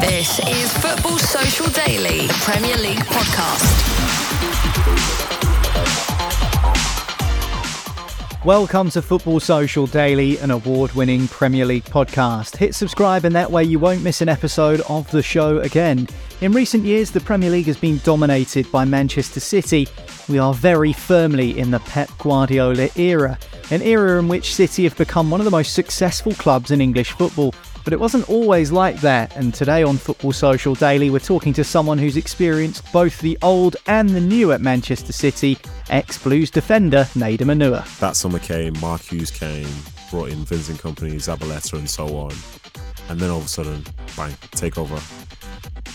This is Football Social Daily Premier League podcast. Welcome to Football Social Daily, an award winning Premier League podcast. Hit subscribe, and that way you won't miss an episode of the show again. In recent years, the Premier League has been dominated by Manchester City. We are very firmly in the Pep Guardiola era, an era in which City have become one of the most successful clubs in English football. But it wasn't always like that, and today on Football Social Daily, we're talking to someone who's experienced both the old and the new at Manchester City, ex Blues defender Nedum Onuoha. That summer came, Mark Hughes came, brought in Vincent Kompany, Zabaleta, and so on. And then all of a sudden, bang, take over.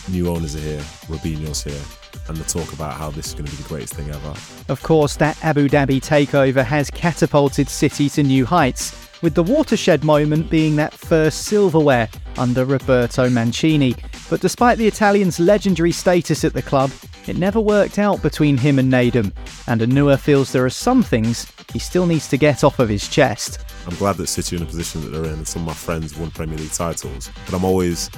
New owners are here, Robinho's here, and the talk about how this is going to be the greatest thing ever. Of course, that Abu Dhabi takeover has catapulted City to new heights, with the watershed moment being that first silverware under Roberto Mancini. But despite the Italian's legendary status at the club, it never worked out between him and Nedum, and Onuoha feels there are some things he still needs to get off of his chest. I'm glad that City are in the position that they're in, and some of my friends won Premier League titles. But I'm always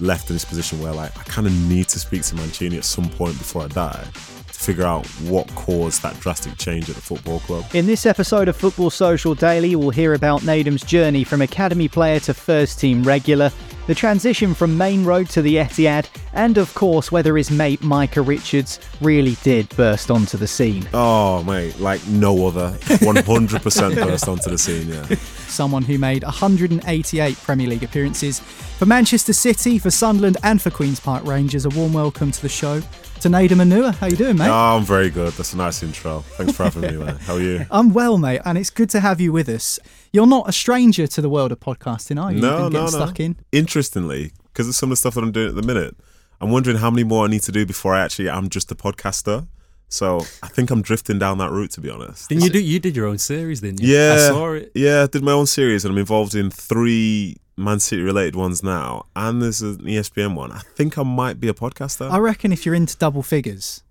left in this position where, like, I kind of need to speak to Mancini at some point before I die to figure out what caused that drastic change at the football club. In this episode of Football Social Daily, we'll hear about Nedum's journey from academy player to first team regular, the transition from Main Road to the Etihad, and of course, whether his mate Micah Richards really did burst onto the scene. Oh, mate, like no other. 100% burst onto the scene, yeah. someone who made 188 Premier League appearances for Manchester City, for Sunderland, and for Queen's Park Rangers. A warm welcome to the show to Nedum Onuoha. How you doing, mate? Oh, I'm very good. That's a nice intro. Thanks for having me, man. How are you? I'm well, mate, and it's good to have you with us. You're not a stranger to the world of podcasting, are you? No, You've been no, no. stuck in. Interestingly, because of some of the stuff that I'm doing at the minute, I'm wondering how many more I need to do before I actually am just a podcaster. So I think I'm drifting down that route, to be honest. Didn't you do? You did your own series, didn't you? Yeah, I saw it. Yeah, I did my own series, and I'm involved in three Man City related ones now, and there's an ESPN one. I think I might be a podcaster. I reckon if you're into double figures,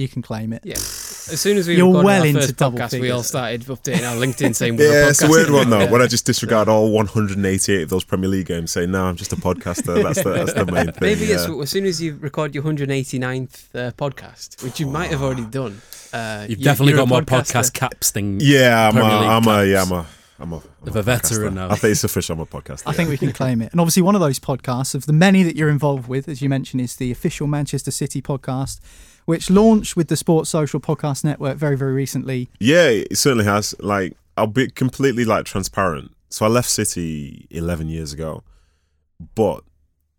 you can claim it. Yeah. As soon as we You're recorded well our into first double podcast, we all started updating our LinkedIn saying we're yeah, a it's a weird one though. When I just disregard all 188 of those Premier League games, saying no, I'm just a podcaster. That's the that's the main thing. Maybe it's as soon as you record your 189th uh, podcast, which you might have already done. Uh, You've you- definitely got more podcast caps than Yeah, I'm i'm a, yeah, I'm a, I'm a, I'm Of a veteran podcaster. now. I think it's official. I'm a podcaster. I think we can claim it. And obviously, one of those podcasts, of the many that you're involved with, as you mentioned, is the official Manchester City podcast, which launched with the Sports Social Podcast Network very, very recently. Yeah, it certainly has. Like, I'll be completely like transparent. So I left City 11 years ago, but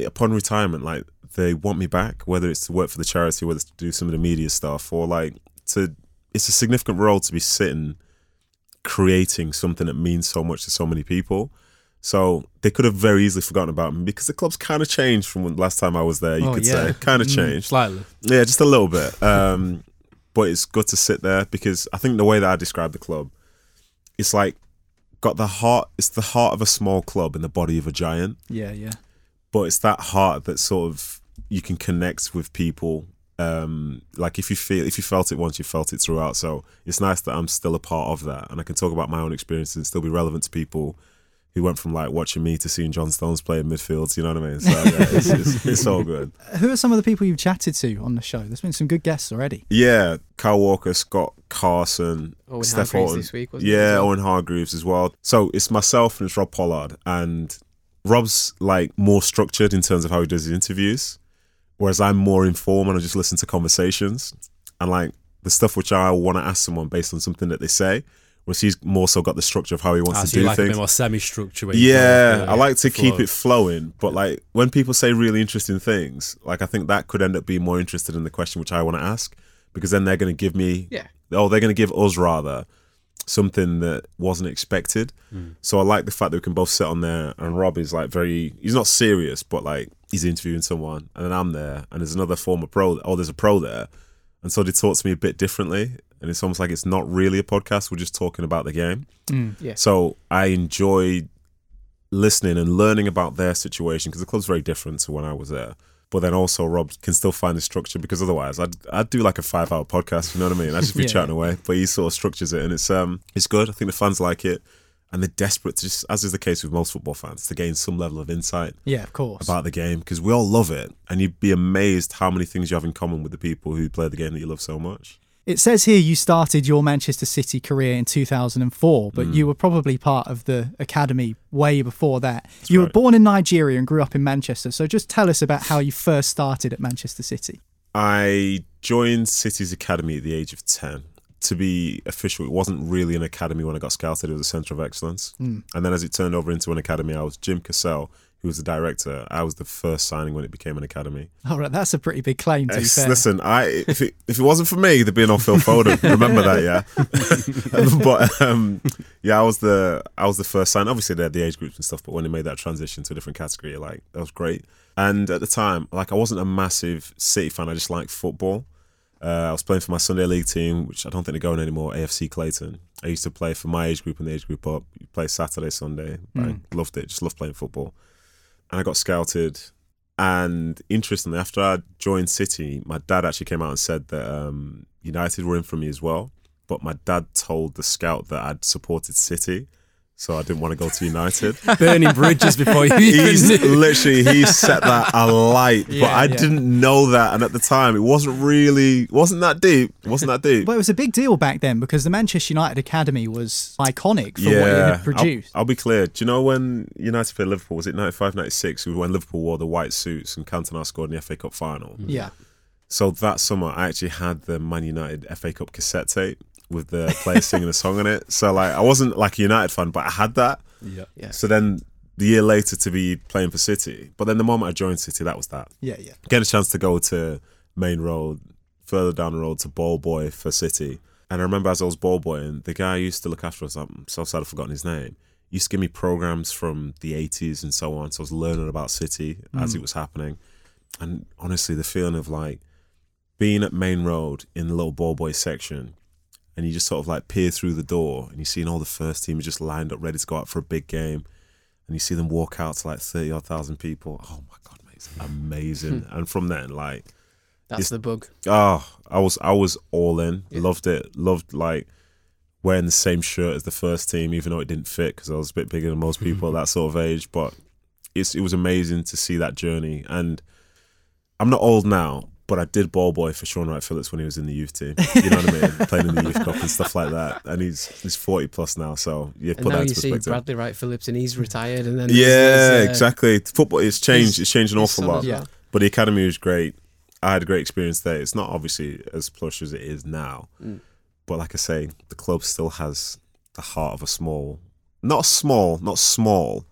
upon retirement, like they want me back, whether it's to work for the charity, whether it's to do some of the media stuff, or like to. It's a significant role to be sitting, creating something that means so much to so many people. So they could have very easily forgotten about me because the club's kind of changed from when last time I was there. You Oh, could yeah. say kind of Mm, changed. slightly. Yeah, just a little bit. Um, but it's good to sit there because I think the way that I describe the club, it's like got the heart. It's the heart of a small club in the body of a giant. Yeah, yeah. But it's that heart that sort of you can connect with people. Um, like if you feel if you felt it once, you felt it throughout. So it's nice that I'm still a part of that, and I can talk about my own experiences and still be relevant to people who went from like watching me to seeing John Stones play in midfield. You know what I mean? So yeah, it's, it's, it's all good. Who are some of the people you've chatted to on the show? There's been some good guests already. Yeah, Kyle Walker, Scott Carson, Owen Steph Hargreaves Orton. this week, wasn't yeah, as? Owen Hargreaves as well. So it's myself and it's Rob Pollard, and Rob's like more structured in terms of how he does his interviews, whereas I'm more informed and I just listen to conversations and like the stuff which I want to ask someone based on something that they say. Whereas he's more so got the structure of how he wants Ah, to so you do like a things. bit more semi-structure. Yeah, I like to keep it flowing, but like when people say really interesting things, like I think that could end up being more interested in the question which I want to ask because then they're going to give me, Yeah. oh, they're going to give us rather something that wasn't expected. So I like the fact that we can both sit on there and Rob is like very, he's not serious, but like he's interviewing someone and then I'm there and there's another former pro, oh there's a pro there. And so they talk to me a bit differently. And it's almost like it's not really a podcast. We're just talking about the game. Yeah. So I enjoy listening and learning about their situation because the club's very different to when I was there. But then also Rob can still find the structure because otherwise I'd I'd do like a five hour podcast, you know what I mean? I'd just be Yeah. chatting away. But he sort of structures it and it's um it's good. I think the fans like it. And they're desperate to just as is the case with most football fans, to gain some level of insight Yeah, of course. about the game because we all love it. And you'd be amazed how many things you have in common with the people who play the game that you love so much. It says here you started your Manchester City career in 2004, but Mm. you were probably part of the academy way before that. you were born in Nigeria and grew up in Manchester. So just tell us about how you first started at Manchester City. I joined City's academy at the age of 10. To be official, it wasn't really an academy when I got scouted, it was a centre of excellence. And then as it turned over into an academy, I was Jim Cassell, who was the director. I was the first signing when it became an academy. All right, that's a pretty big claim to be fair. listen, I if it, if it wasn't for me, there'd be no Phil Foden. Remember that, yeah. but um, yeah, I was the I was the first sign. Obviously, they had the age groups and stuff, but when they made that transition to a different category, like that was great. And at the time, like I wasn't a massive City fan. I just liked football. Uh, I was playing for my Sunday league team, which I don't think they're going anymore. AFC Clayton. I used to play for my age group and the age group up. You play Saturday, Sunday. I loved it. Just loved playing football. And I got scouted. And interestingly, after I joined City, my dad actually came out and said that um, United were in for me as well. But my dad told the scout that I'd supported City, so I didn't want to go to United. Burning bridges before you He's literally he set that alight, but I yeah. didn't know that, and at the time, it wasn't really wasn't that deep. It wasn't that deep. But it was a big deal back then because the Manchester United Academy was iconic for what it had I'll- produced. I'll, be clear. Do you know when United played Liverpool? Was it 95, 96? When Liverpool wore the white suits and Cantona scored in the FA Cup final. yeah. So that summer, I actually had the Man United FA Cup cassette tape with the players singing a song on it. So like, I wasn't like a United fan, but I had that. yeah. Yeah. So then the year later to be playing for City, but then the moment I joined City, that was that. Yeah, yeah. Get a chance to go to Main Road, further down the road to Ball Boy for City. And I remember as I was ball boying, the guy who used to look after us, I'm so sad I've forgotten his name, used to give me programs from the 80s and so on. So I was learning about City as mm. it was happening. And honestly, the feeling of like being at Main Road in the little ball boy section and you just sort of like peer through the door and you're seeing all the first team just lined up ready to go out for a big game and you see them walk out to like 30 odd thousand people. Oh my God, mate, it's amazing. and from then, like, That's the bug. Oh, I was I was all in. Yeah. Loved it. Loved like wearing the same shirt as the first team, even though it didn't fit because I was a bit bigger than most people at that sort of age. But it's it was amazing to see that journey. And I'm not old now, but I did ball boy for Shaun Wright Phillips when he was in the youth team. You know what I mean? Playing in the youth cup and stuff like that. And he's he's 40 plus now, so you put now that you into see perspective. Bradley Wright Phillips and he's retired. And then Yeah, uh, exactly. Football it's changed. It's changed an awful lot. well. But the academy was great. I had a great experience there. It's not obviously as plush as it is now, Mm. but like I say, the club still has the heart of a small, not small, not small,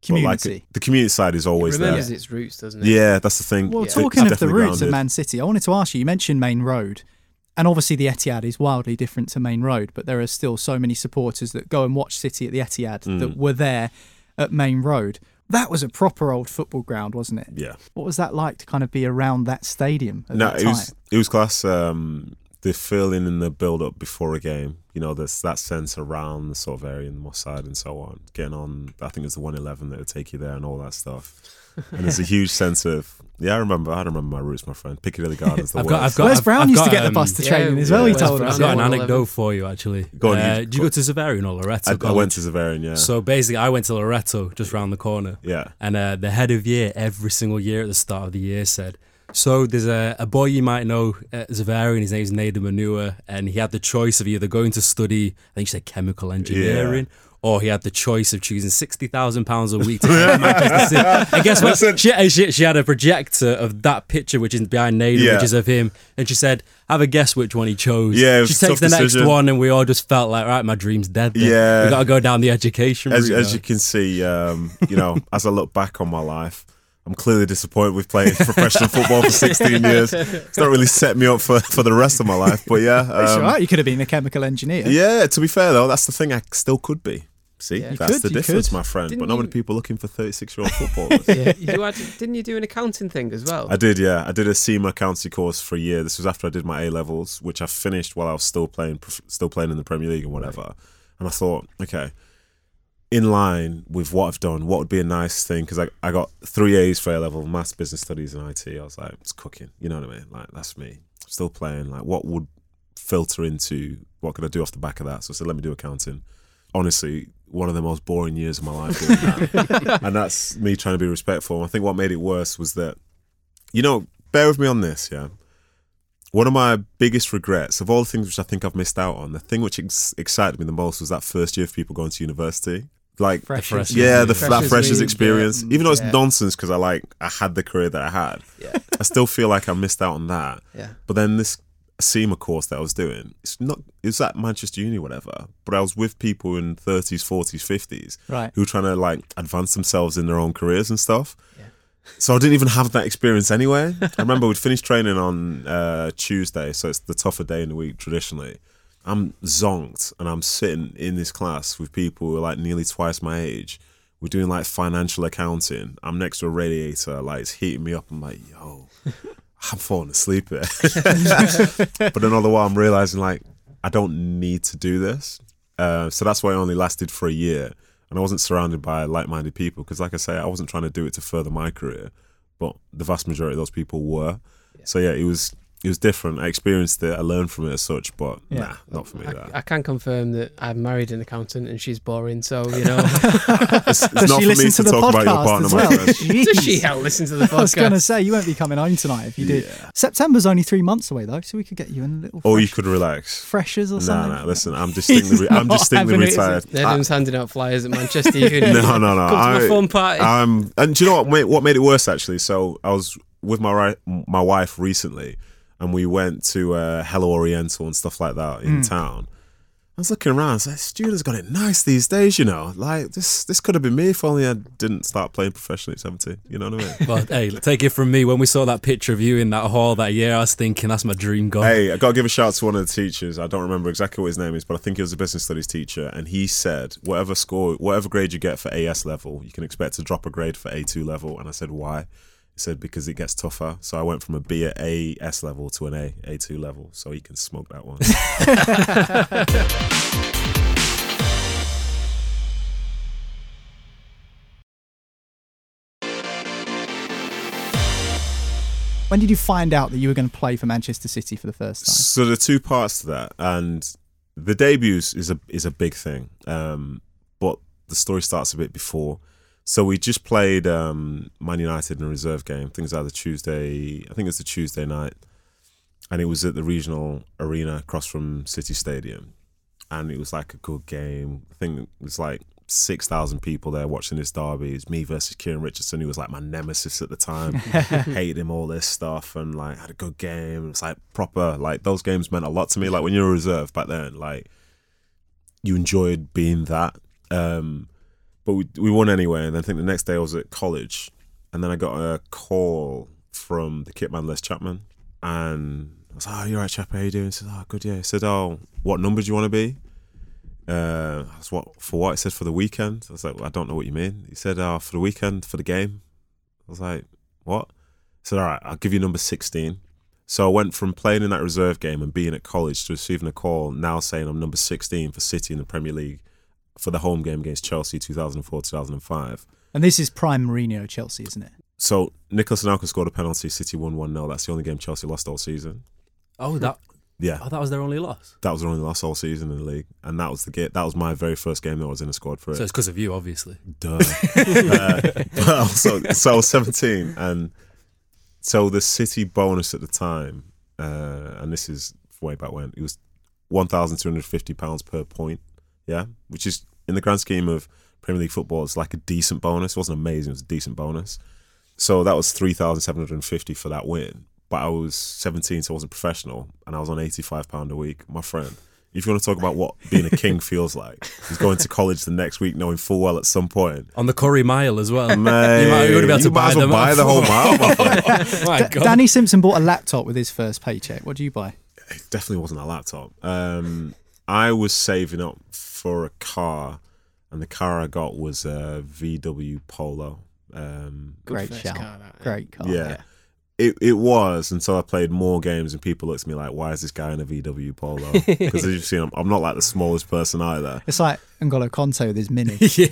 but like Community. the community side is It always there. remembers its roots, doesn't it? Yeah, that's the thing. Well, It's talking of the definitely roots of grounded. Man City, I wanted to ask you. You mentioned Main Road, and obviously the Etihad is wildly different to Main Road, but there are still so many supporters that go and watch City at the Etihad Mm. that were there at Main Road. That was a proper old football ground, wasn't it? Yeah. What was that like to kind of be around that stadium at No, that it time? was it was class. Um, the feeling in the build up before a game, you know, there's that sense around the sort of area in the Moss side and so on. Getting on, I think it's the 111 that would take you there and all that stuff. And there's a huge sense of yeah, I remember, I remember my roots, my friend. Piccadilly Gardens, the I've worst. got, I've got, Wes I've, Brown I've used to got, get the bus um, to yeah, training as yeah, well. He told Brown. us. I've got an anecdote for you actually. Go on, you- Uh, did you go to Xaverian or Loreto? I, I went to Xaverian, yeah, So basically, I went to Loreto, just round the corner. yeah. And uh, the head of year, every single year at the start of the year, said, So there's a, a boy you might know at Xaverian, his name's Nedum Onuoha, and he had the choice of either going to study, I think he said chemical engineering, or he had the choice of choosing sixty thousand pounds a week to Manchester City. And guess what? She, uh, she, she had a projector of that picture, which is behind Nedum, Yeah. which is of him, and she said, "Have a guess which one he chose." Yeah, she takes the next one, and we all just felt like, right, my dream's dead. Then. Yeah. we got to go down the education as, route. as you can see, um, you know, as I look back on my life, I'm clearly disappointed with playing professional football for 16 years. It's not really set me up for, for the rest of my life, but yeah. It's um, all right. You could have been a chemical engineer. Yeah, to be fair though, that's the thing I still could be. See, You that's could, the difference, could. my friend. Didn't but not many you- people looking for 36 year old footballers. Yeah. You had, didn't you do an accounting thing as well? I did, yeah. I did a CIMA accountancy course for a year. This was after I did my A levels, which I finished while I was still playing, still playing in the Premier League and whatever. And I thought, okay, in line with what I've done, what would be a nice thing? Because I, I got three A's for A level, maths, business studies, and IT. I was like, it's cooking. You know what I mean? Like that's me. Still playing. Like what would filter into what could I do off the back of that? So I said, let me do accounting. Honestly, one of the most boring years of my life doing that. and that's me trying to be respectful. I think what made it worse was that, you know, bear with me on this, yeah. One of my biggest regrets of all the things which I think I've missed out on, the thing which ex- excited me the most was that first year of people going to university. Like, Freshers. yeah, the Freshers that freshers week, experience. yeah. Even though it's Yeah. nonsense because I like I had the career that I had, Yeah. I still feel like I missed out on that. Yeah. But then this CIMA course that I was doing, it's not it's was at Manchester Uni, whatever. But I was with people in thirties, forties, fifties, Right. who were trying to like advance themselves in their own careers and stuff. Yeah. So I didn't even have that experience anyway. I remember we'd finished training on uh, Tuesday, so it's the tougher day in the week traditionally. I'm zonked and I'm sitting in this class with people who are like nearly twice my age. We're doing like financial accounting. I'm next to a radiator, like it's heating me up. I'm like, yo, I'm falling asleep here. but then all the while I'm realizing like I don't need to do this. Uh, so that's why I only lasted for a year. And I wasn't surrounded by like-minded people because, like I say, I wasn't trying to do it to further my career, but the vast majority of those people were. So yeah, it was it was different. I experienced it. I learned from it as such, but Yeah. nah, not for me. I, that. I can confirm that I've married an accountant and she's boring. So you know, It's, it's Does not she for me listen to, to the talk about your podcast partner, as my well? does she Jeez. help listen to the podcast? I was going to say you won't be coming home tonight if you do. September's only three months away though, so we could get you in a little. Or you could relax. freshers or No, something. no. No, listen, I'm distinctly, re- I'm not distinctly having it, is it? retired. I- handing out flyers at Manchester Uni. no, no, no. Come to my I- fun party. Um, and do you know what made, what made it worse actually? So I was with my ri- my wife recently, and we went to uh, Hello Oriental and stuff like that in town. I was looking around. I was like, "Students got it nice these days, you know. Like this, this could have been me if only I didn't start playing professionally at 17. You know what I mean? But hey, take it from me. When we saw that picture of you in that hall that year, I was thinking that's my dream gone. Hey, I got to give a shout out to one of the teachers. I don't remember exactly what his name is, but I think he was a business studies teacher. And he said, whatever score, whatever grade you get for AS level, you can expect to drop a grade for A2 level. And I said, why? Said, because it gets tougher. So I went from a B at AS level to an A, A2 level. So you can smoke that one. When did you find out that you were going to play for Manchester City for the first time? So the two parts to that, and the debuts is a is a big thing, um, but the story starts a bit before. So we just played um, Man United in a reserve game. Things was either Tuesday. I think it was the Tuesday night, and it was at the regional arena across from City Stadium, and it was like a good game. I think it was like six thousand people there watching this derby. It's me versus Kieran Richardson, who was like my nemesis at the time. Hated him, all this stuff, and like had a good game. It's like proper, like those games meant a lot to me. Like when you were a reserve back then, like you enjoyed being that. Um, but we we won anyway, and I think the next day I was at college, and then I got a call from the kit man Les Chapman, and I was like, "Oh, you're right, chap. How you doing?" He said, "Oh, good, yeah." He said, "Oh, what number do you want to be?" Uh, I was what for what? He said for the weekend. I was like, well, I don't know what you mean. He said, "Oh, for the weekend for the game." I was like, "What?" He said, "All right, I'll give you number 16." So I went from playing in that reserve game and being at college to receiving a call now saying I'm number 16 for City in the Premier League for the home game against Chelsea 2004 2005. And this is prime Mourinho Chelsea, isn't it? So Nicolas Anelka scored a penalty. City won 1 0. That's the only game Chelsea lost all season. Oh, that Yeah, oh, that was their only loss. that was their only loss all season in the league, and that was the game. That was my very first game that I was in a squad for it. So it's because of you, obviously. Duh. uh, but also, so I was 17, and so the city bonus at the time, uh, and this is way back when, it was £1,250 per point, yeah, which is in the grand scheme of Premier League football, it's like a decent bonus. It wasn't amazing, it was a decent bonus. So that was 3,750 for that win. But I was 17, so I wasn't professional, and I was on £85 a week. My friend, if you want to talk about what being a king feels like, he's going to college the next week knowing full well at some point. On the Curry Mile as well. Mate, you might, you would have been able to you might buy as well buy the whole mile, my. My D- God. Danny Simpson bought a laptop with his first paycheck. What do you buy? it definitely wasn't a laptop. Um, I was saving up for a car, and the car I got was a VW Polo. Um, Great first shout. car, Great car. yeah. It, it was until I played more games and people looked at me like, "Why is this guy in a VW Polo?" Because as you've seen, I'm, I'm not like the smallest person either. It's like N'Golo Kanté with his mini. yeah.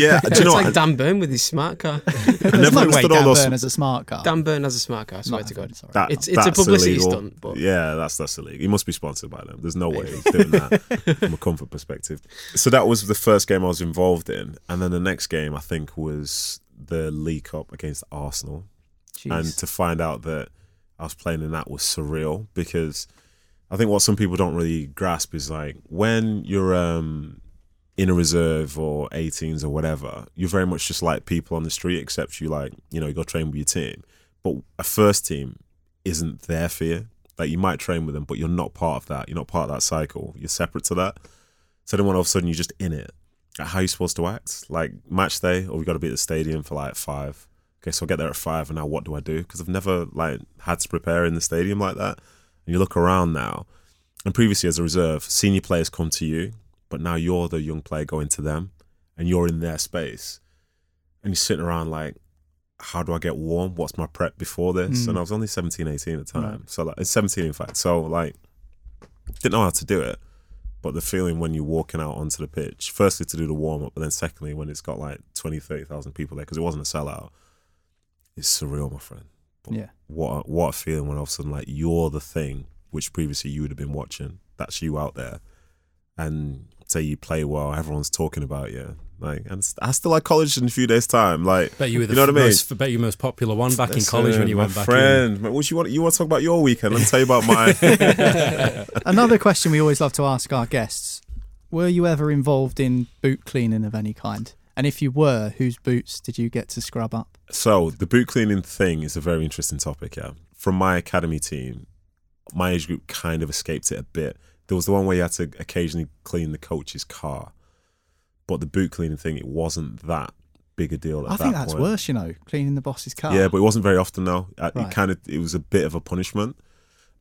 Yeah, do It's you know like what? Dan Burn with his smart car. There's never no way understood all Dan those- Burn has a smart car. Dan Burn has a smart car. I swear No, to God. sorry. That- It's- it's a that's publicity illegal. stunt, but- yeah, that's that's illegal. He must be sponsored by them. There's no way he's doing that from a comfort perspective. So that was the first game I was involved in, and then the next game I think was the League Cup against Arsenal, Jeez. and to find out that I was playing in that was surreal because I think what some people don't really grasp is like when you're um, in a reserve or 18s or whatever, you're very much just like people on the street, except you like, you know, you go train with your team. But a first team isn't there for you. Like you might train with them, but you're not part of that. You're not part of that cycle. You're separate to that. So then when all of a sudden you're just in it, like, how are you supposed to act? Like match day, or we got to be at the stadium for like five. Okay, so I get there at five, and now what do I do? Because I've never like had to prepare in the stadium like that. And you look around now, and previously as a reserve, senior players come to you, but now you're the young player going to them, and you're in their space, and you're sitting around like, how do I get warm? What's my prep before this? Mm. And I was only 17, 18 at the time, Right. so like it's 17 in fact. So like, didn't know how to do it. But the feeling when you're walking out onto the pitch, firstly to do the warm up, but then secondly when it's got like 20, 30,000 people there, because it wasn't a sellout, it's surreal, my friend. But Yeah. What a, what a feeling when all of a sudden like you're the thing which previously you would have been watching. That's you out there, and say you play well, everyone's talking about you. Like, and I still like college in a few days' time. Like, Bet you were the you know what I mean? most, bet you most popular one back in college when you my went back in. friend, man, what you want? You want to talk about your weekend? Let me tell you about mine. Another question we always love to ask our guests: Were you ever involved in boot cleaning of any kind? And if you were, whose boots did you get to scrub up? So the boot cleaning thing is a very interesting topic. Yeah, from my academy team, my age group kind of escaped it a bit. There was the one where you had to occasionally clean the coach's car, but the boot cleaning thing, it wasn't that big a deal. At I that think that's point. worse, you know, cleaning the boss's car. Yeah, but it wasn't very often though. Uh, Right. It kind of it was a bit of a punishment.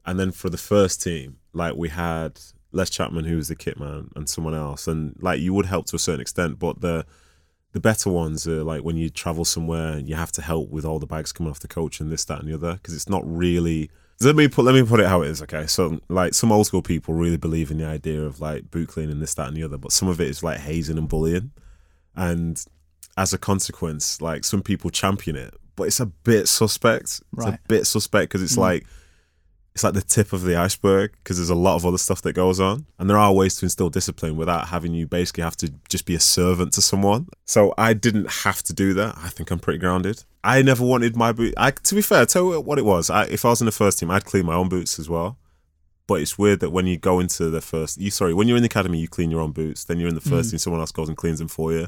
And then for the first team, like we had Les Chapman, who was the kit man, and someone else, and like you would help to a certain extent, but the the better ones are like when you travel somewhere and you have to help with all the bags coming off the coach and this, that, and the other, because it's not really. Let me put let me put it how it is. Okay, so like some old school people really believe in the idea of like boot cleaning this, that, and the other, but some of it is like hazing and bullying, and as a consequence, like some people champion it, but it's a bit suspect. It's Right. a bit suspect because it's Mm. like it's like the tip of the iceberg because there's a lot of other stuff that goes on, and there are ways to instill discipline without having you basically have to just be a servant to someone. So I didn't have to do that. I think I'm pretty grounded. I never wanted my boot. I, to be fair, tell you what it was. I, if I was in the first team, I'd clean my own boots as well. But it's weird that when you go into the first, you sorry, when you're in the academy, you clean your own boots. Then you're in the first Mm. team, someone else goes and cleans them for you.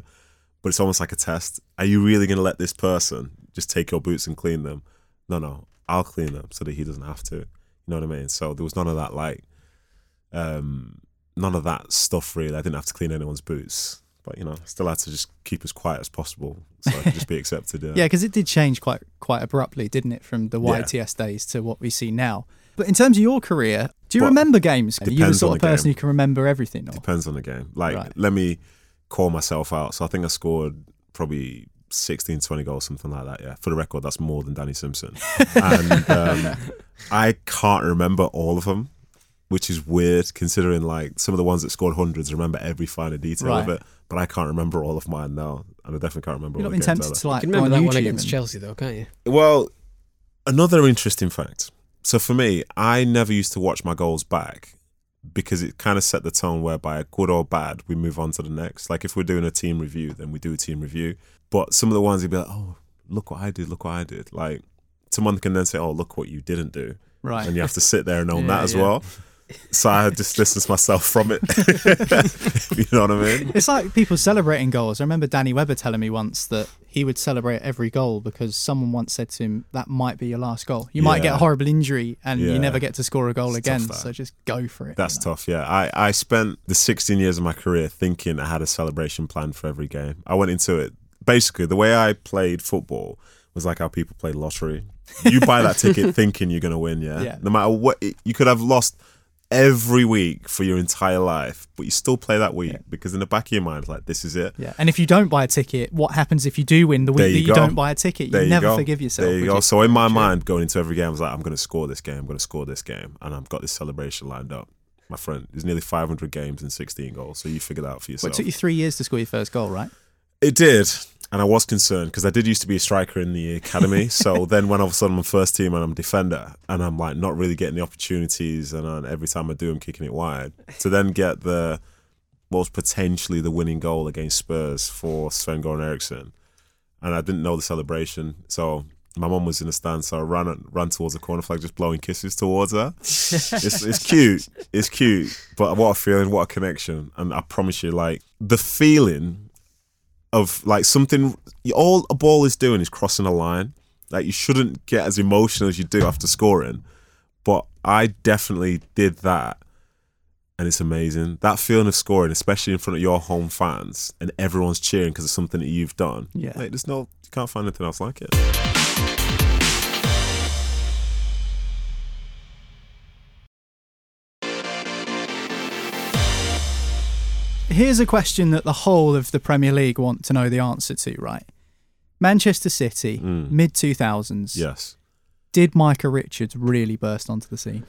But it's almost like a test. Are you really going to let this person just take your boots and clean them? No, no, I'll clean them so that he doesn't have to. You know what I mean? So there was none of that like, um, none of that stuff really. I didn't have to clean anyone's boots, but you know, still had to just keep as quiet as possible so I could just be accepted. Yeah. Yeah, because it did change quite quite abruptly, didn't it, from the Yeah. YTS days to what we see now. But in terms of your career, do you Well, remember games? Are you the sort of person game. who can remember everything? Or? Depends on the game. Like, Right. let me call myself out. So I think I scored probably 16, 20 goals, something like that. Yeah. For the record, that's more than Danny Simpson. and um, I can't remember all of them, which is weird considering like some of the ones that scored hundreds remember every finer detail of it. But I can't remember all of mine now. And I definitely can't remember You're all not the games tempted either. to You like can go remember on that one against and- Chelsea, though, can't you? Well, another interesting fact. So for me, I never used to watch my goals back because it kind of set the tone whereby good or bad, we move on to the next. Like if we're doing a team review, then we do a team review. But some of the ones you'd be like, oh, look what I did, look what I did. Like someone can then say, oh, look what you didn't do. Right. And you have to sit there and own Yeah, that as yeah. well. so I had just distanced myself from it. you know what I mean? It's like people celebrating goals. I remember Danny Webber telling me once that he would celebrate every goal because someone once said to him, "That might be your last goal. You might get a horrible injury and Yeah. you never get to score a goal It's again. that. So just go for it." That's you know? tough. Yeah, I I spent the 16 years of my career thinking I had a celebration plan for every game. I went into it basically the way I played football was like how people play lottery. You buy that ticket thinking you're gonna win. Yeah? Yeah. No matter what, you could have lost every week for your entire life, but you still play that week because in the back of your mind, it's like this is it. Yeah, and if you don't buy a ticket, what happens if you do win the week There that you you go. don't buy a ticket? You There never forgive yourself. There you go. So in my mind, going into every game, I was like, I'm going to score this game. I'm going to score this game, and I've got this celebration lined up. My friend, there's nearly 500 games and 16 goals, so you figure that out for Well, yourself. it took you three years to score your first goal, right? It did. And I was concerned because I did used to be a striker in the academy. so then when all of a sudden I'm first team and I'm a defender and I'm like not really getting the opportunities and uh, every time I do I'm kicking it wide. To then get the what was potentially the winning goal against Spurs for Sven Goran Eriksson. And I didn't know the celebration. So my mum was in the stand, so I ran ran towards the corner flag, just blowing kisses towards her. it's, it's cute, it's cute, but what a feeling, what a connection! And I promise you, like the feeling of like something all a ball is doing is crossing a line. Like you shouldn't get as emotional as you do after scoring, but I definitely did that, and it's amazing. That feeling of scoring, especially in front of your home fans, and everyone's cheering because of something that you've done. Yeah. like, there's no you can't find anything else like it. Here's a question that the whole of the Premier League want to know the answer to, right? Manchester City, Mm. mid 2000s. Yes. Did Micah Richards really burst onto the scene?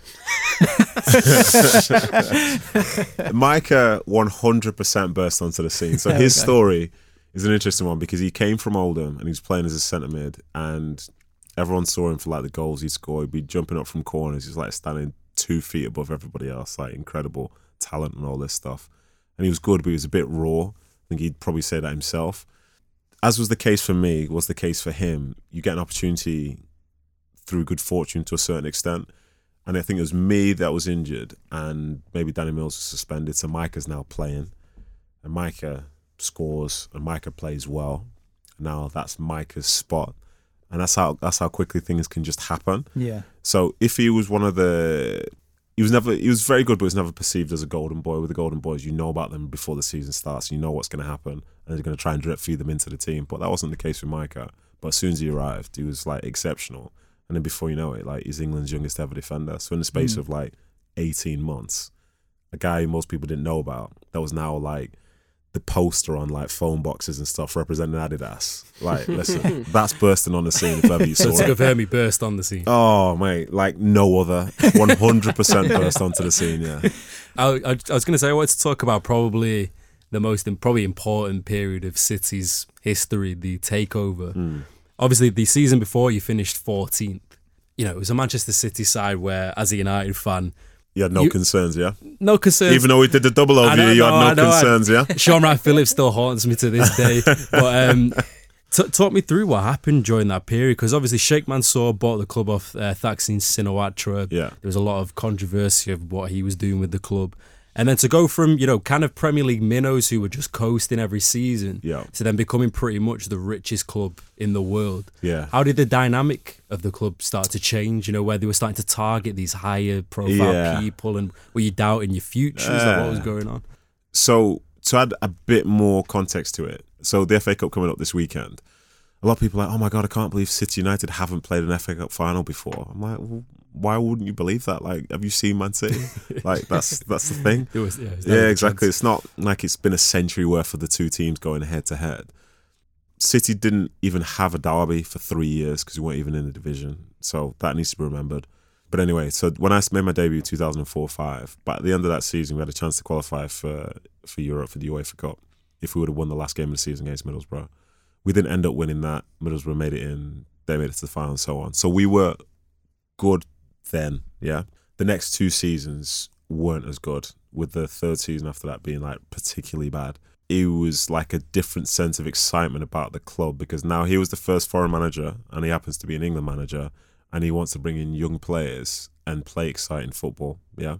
Micah 100% burst onto the scene. So There his go. story is an interesting one because he came from Oldham and he was playing as a centre mid and everyone saw him for like the goals he scored. He'd be jumping up from corners. He's like standing two feet above everybody else, like incredible talent and all this stuff. And he was good, but he was a bit raw. I think he'd probably say that himself. As was the case for me, was the case for him. You get an opportunity through good fortune to a certain extent. And I think it was me that was injured, and maybe Danny Mills was suspended. So Micah's now playing, and Micah scores, and Micah plays well. Now that's Micah's spot, and that's how that's how quickly things can just happen. Yeah. So if he was one of the, he was never he was very good, but he was never perceived as a golden boy. With the golden boys, you know about them before the season starts. You know what's going to happen, and they're going to try and drip feed them into the team. But that wasn't the case with Micah. But as soon as he arrived, he was like exceptional. And then before you know it, like he's England's youngest ever defender. So in the space Mm. of like eighteen months, a guy most people didn't know about that was now like the poster on like phone boxes and stuff representing Adidas. Like, listen, that's bursting on the scene if ever you So saw to it. confirm, burst on the scene. Oh mate, like no other, one hundred percent burst onto the scene. Yeah, I, I, I was going to say I wanted to talk about probably the most im- probably important period of City's history, the takeover. Hmm. Obviously, the season before you finished 14th. You know, it was a Manchester City side where, as a United fan, you had no You- concerns. Yeah, no concerns. even though we did the double over know, you, you no, had no know, I- concerns. Yeah, Shaun Wright Phillips still haunts me to this day. but um, t- talk me through what happened during that period because obviously Sheikh Mansour bought the club off uh, Thaksin Shinawatra. Yeah. There was a lot of controversy of what he was doing with the club. And then to go from, you know, kind of Premier League minnows who were just coasting every season Yeah. to then becoming pretty much the richest club in the world. Yeah. How did the dynamic of the club start to change, you know, where they were starting to target these higher profile Yeah. people and were you doubting your future? That what was Uh, going on? So to add a bit more context to it, so the FA Cup coming up this weekend, a lot of people are like, oh my god, I can't believe City United haven't played an FA Cup final before. I'm like, well, why wouldn't you believe that? Like, have you seen Man City? like, that's that's the thing. It was, yeah, Yeah, exactly. chance. It's not like it's been a century worth of the two teams going head to head. City didn't even have a derby for three years because we weren't even in the division. So that needs to be remembered. But anyway, so when I made my debut 2004 5, but at the end of that season, we had a chance to qualify for, for Europe for the UEFA Cup if we would have won the last game of the season against Middlesbrough. We didn't end up winning that. Middlesbrough made it in, they made it to the final and so on. So we were good then, yeah. The next two seasons weren't as good, with the third season after that being like particularly bad. It was like a different sense of excitement about the club because now he was the first foreign manager and he happens to be an England manager and he wants to bring in young players and play exciting football, yeah.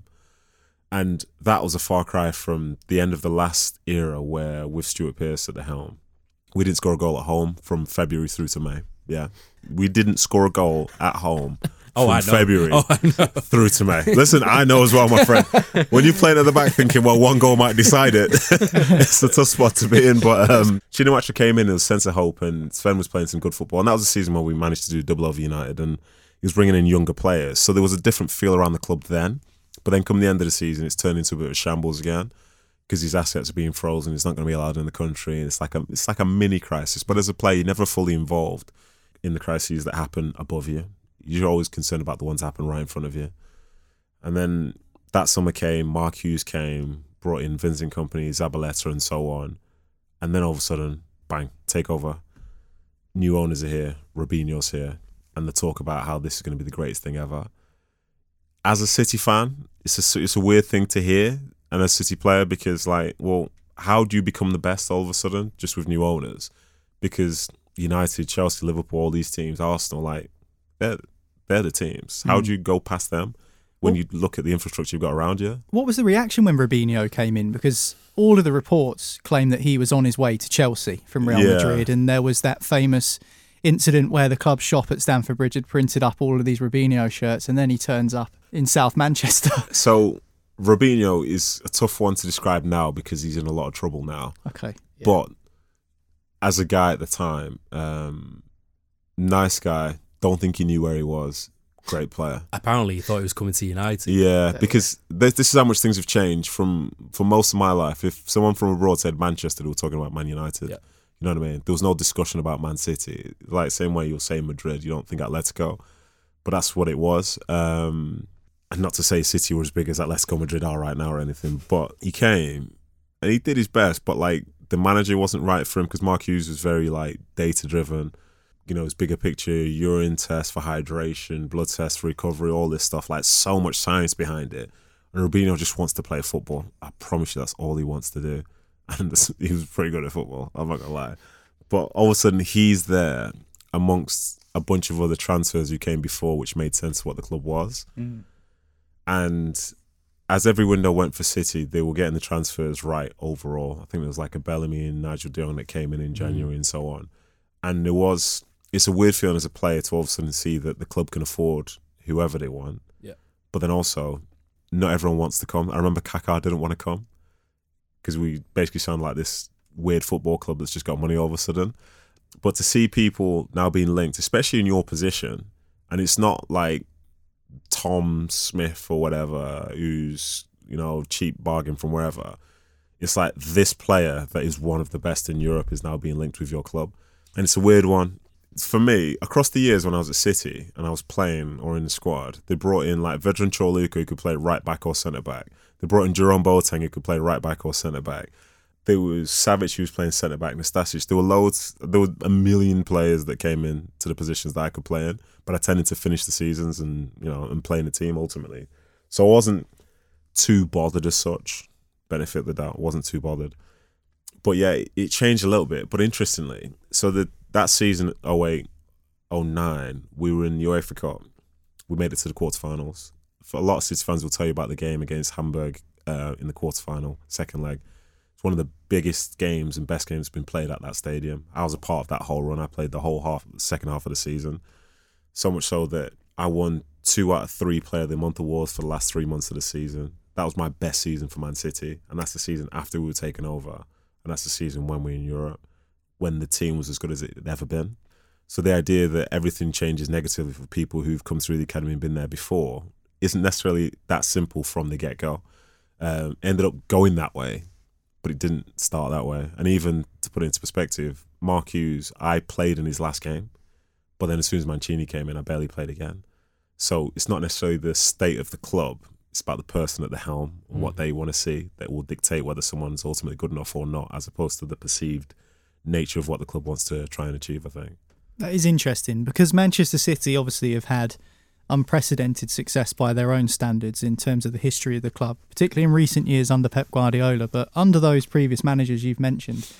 And that was a far cry from the end of the last era where with Stuart Pearce at the helm, we didn't score a goal at home from February through to May. Yeah. We didn't score a goal at home Oh, I know. February Oh, I know. through to May. Listen, I know as well, my friend. When you're playing at the back thinking, well, one goal might decide it, it's a tough spot to be in. But um, Shinawatra came in as a sense of hope, and Sven was playing some good football. And that was a season where we managed to do double over United, and he was bringing in younger players. So there was a different feel around the club then. But then come the end of the season, it's turned into a bit of a shambles again because his assets are being frozen. He's not going to be allowed in the country. And it's like a it's like a mini crisis. But as a player, you're never fully involved in the crises that happen above you. You're always concerned about the ones that happen right in front of you. And then that summer came, Mark Hughes came, brought in Vincent Kompany, Zabaleta, and so on. And then all of a sudden, bang, takeover. New owners are here, Robinho's here, and the talk about how this is going to be the greatest thing ever. As a City fan, it's a it's a weird thing to hear, and as a City player because like, well, how do you become the best all of a sudden just with new owners? Because United, Chelsea, Liverpool, all these teams, Arsenal, like they're they're the teams. How do you go past them when you look at the infrastructure you've got around you? What was the reaction when Robinho came in? Because all of the reports claim that he was on his way to Chelsea from Real Yeah. Madrid, and there was that famous incident where the club shop at Stamford Bridge had printed up all of these Robinho shirts, and then he turns up in South Manchester. So Robinho is a tough one to describe now because he's in a lot of trouble now. okay. But as a guy at the time, um, nice guy. Don't think he knew where he was. Great player. Apparently, he thought he was coming to United. Yeah, because this, this is how much things have changed from for most of my life. If someone from abroad said Manchester, they were talking about Man United. Yeah. You know what I mean? There was no discussion about Man City. Like same way you'll say Madrid, you don't think Atletico, but that's what it was. Um, and not to say City were as big as Atletico Madrid are right now or anything, but he came and he did his best. But like the manager wasn't right for him because Mark Hughes was very like data driven. You know, his bigger picture, urine test for hydration, blood test for recovery, all this stuff. Like so much science behind it. And Robinho just wants to play football. I promise you, that's all he wants to do. And he was pretty good at football. I'm not gonna lie. But all of a sudden, he's there amongst a bunch of other transfers who came before, which made sense of what the club was. Mm. And as every window went for City, they were getting the transfers right overall. I think there was like a Bellamy and Nigel De Jong that came in in mm. January and so on. And there was, it's a weird feeling as a player to all of a sudden see that the club can afford whoever they want. Yeah. But then also, not everyone wants to come. I remember Kaká didn't want to come because we basically sound like this weird football club that's just got money all of a sudden. But to see people now being linked, especially in your position, and it's not like Tom Smith or whatever who's you know cheap bargain from wherever. It's like this player that is one of the best in Europe is now being linked with your club, and it's a weird one for me. Across the years when I was at City and I was playing or in the squad, they brought in like Vedran Corluka who could play right back or centre back. They brought in Jerome Boateng who could play right back or centre back. There was Savić who was playing centre back, Nastasic. There were loads. There were a million players that came in to the positions that I could play in, but I tended to finish the seasons and you know and play in the team ultimately. So I wasn't too bothered as such. Benefit the doubt, wasn't too bothered. But yeah, it changed a little bit. But interestingly, so the that season 08, 09, we were in the UEFA Cup. We made it to the quarterfinals. For a lot of City fans will tell you about the game against Hamburg uh, in the quarterfinal, second leg. It's one of the biggest games and best games been played at that stadium. I was a part of that whole run. I played the whole half, second half of the season. So much so that I won two out of three Player of the Month awards for the last three months of the season. That was my best season for Man City, and that's the season after we were taken over, and that's the season when we were in Europe, when the team was as good as it had ever been. So the idea that everything changes negatively for people who've come through the academy and been there before isn't necessarily that simple from the get go. Um, ended up going that way, but it didn't start that way. And even to put it into perspective, Mark Hughes, I played in his last game, but then as soon as Mancini came in, I barely played again. So it's not necessarily the state of the club; it's about the person at the helm and what they want to see that will dictate whether someone's ultimately good enough or not, as opposed to the perceived nature of what the club wants to try and achieve. I think. That is interesting because Manchester City obviously have had unprecedented success by their own standards in terms of the history of the club, particularly in recent years under Pep Guardiola. But under those previous managers you've mentioned,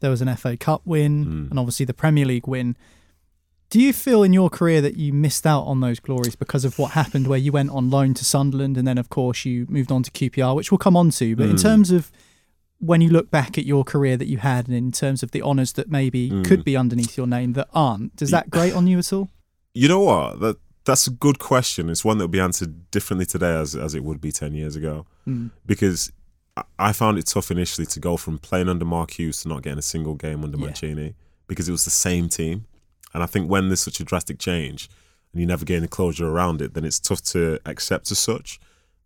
there was an FA Cup win Mm. and obviously the Premier League win. Do you feel in your career that you missed out on those glories because of what happened where you went on loan to Sunderland and then, of course, you moved on to QPR, which we'll come on to? But in Mm. terms of when you look back at your career that you had and in terms of the honours that maybe Mm. could be underneath your name that aren't, does that grate on you at all? You know what? That that's a good question. It's one that will be answered differently today as as it would be ten years ago. Mm. Because I- found it tough initially to go from playing under Mark Hughes to not getting a single game under Yeah. Mancini because it was the same team. And I think when there's such a drastic change and you never gain the closure around it, then it's tough to accept as such.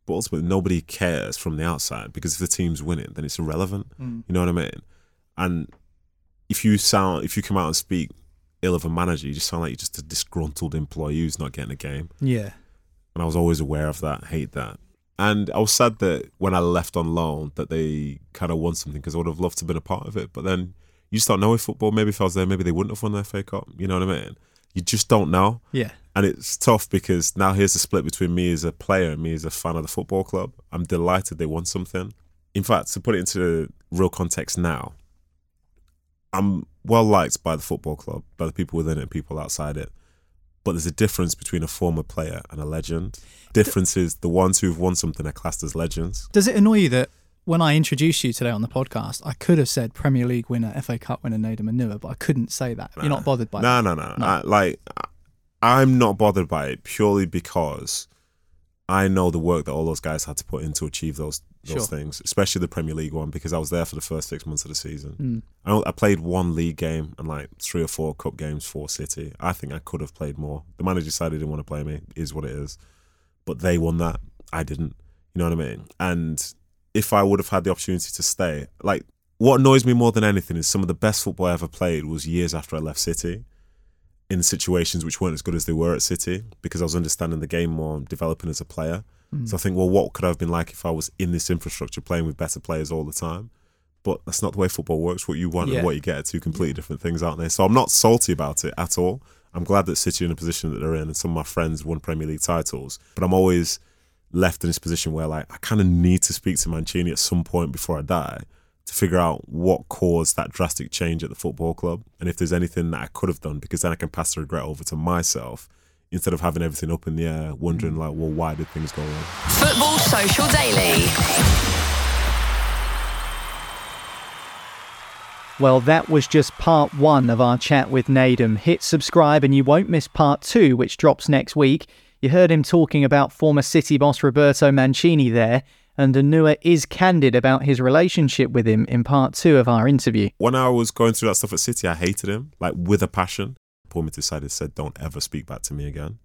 But ultimately, nobody cares from the outside because if the team's winning, then it's irrelevant. Mm. You know what I mean? And if you sound, if you come out and speak ill of a manager, you just sound like you're just a disgruntled employee who's not getting a game. Yeah. And I was always aware of that, hate that. And I was sad that when I left on loan that they kind of won something because I would have loved to have been a part of it. But then you just don't know with football. Maybe if I was there, maybe they wouldn't have won the FA Cup. You know what I mean? You just don't know. Yeah. And it's tough because now here's the split between me as a player and me as a fan of the football club. I'm delighted they won something. In fact, to put it into real context now, I'm well liked by the football club, by the people within it and people outside it. But there's a difference between a former player and a legend. Difference is the ones who've won something are classed as legends. Does it annoy you that when I introduced you today on the podcast, I could have said Premier League winner, FA Cup winner, Nedum Onuoha, but I couldn't say that. You're not bothered by no, that? No, no, no. like, I'm not bothered by it purely because I know the work that all those guys had to put in to achieve those those Sure. things, especially the Premier League one, because I was there for the first six months of the season. Mm. I, I played one league game and like three or four cup games for City. I think I could have played more. The manager decided he didn't want to play me. Is what it is. But they won that. I didn't. You know what I mean? And if I would have had the opportunity to stay, like what annoys me more than anything is some of the best football I ever played was years after I left City in situations which weren't as good as they were at City because I was understanding the game more and developing as a player. Mm. So I think, well, what could I have been like if I was in this infrastructure playing with better players all the time? But that's not the way football works. What you want Yeah. and what you get are two completely different things, aren't they? So I'm not salty about it at all. I'm glad that City are in a position that they're in and some of my friends won Premier League titles. But I'm always left in this position where like I kind of need to speak to Mancini at some point before I die to figure out what caused that drastic change at the football club and if there's anything that I could have done because then I can pass the regret over to myself instead of having everything up in the air wondering like well why did things go wrong Football Social Daily. Well, that was just part one of our chat with Nedum. Hit subscribe and you won't miss part two, which drops next week. You heard him talking about former City boss Roberto Mancini there, and Onuoha is candid about his relationship with him in part two of our interview. when I was going through that stuff at City I hated him like with a passion. Pulled me to the side and said don't ever speak back to me again.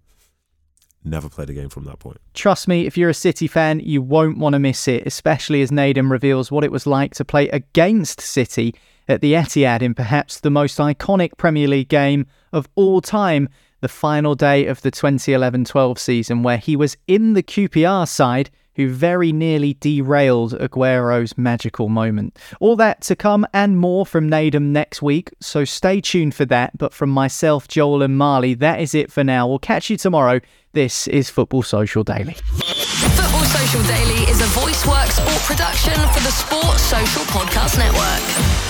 Never played a game from that point. Trust me, if you're a City fan, you won't want to miss it, especially as Nedum reveals what it was like to play against City at the Etihad in perhaps the most iconic Premier League game of all time, the final day of the 2011 12 season, where he was in the QPR side who very nearly derailed Aguero's magical moment. All that to come and more from Nedum next week, so stay tuned for that. But from myself, Joel, and Marley, that is it for now. We'll catch you tomorrow. This is Football Social Daily. Football Social Daily is a VoiceWorks sport production for the Sport Social Podcast Network.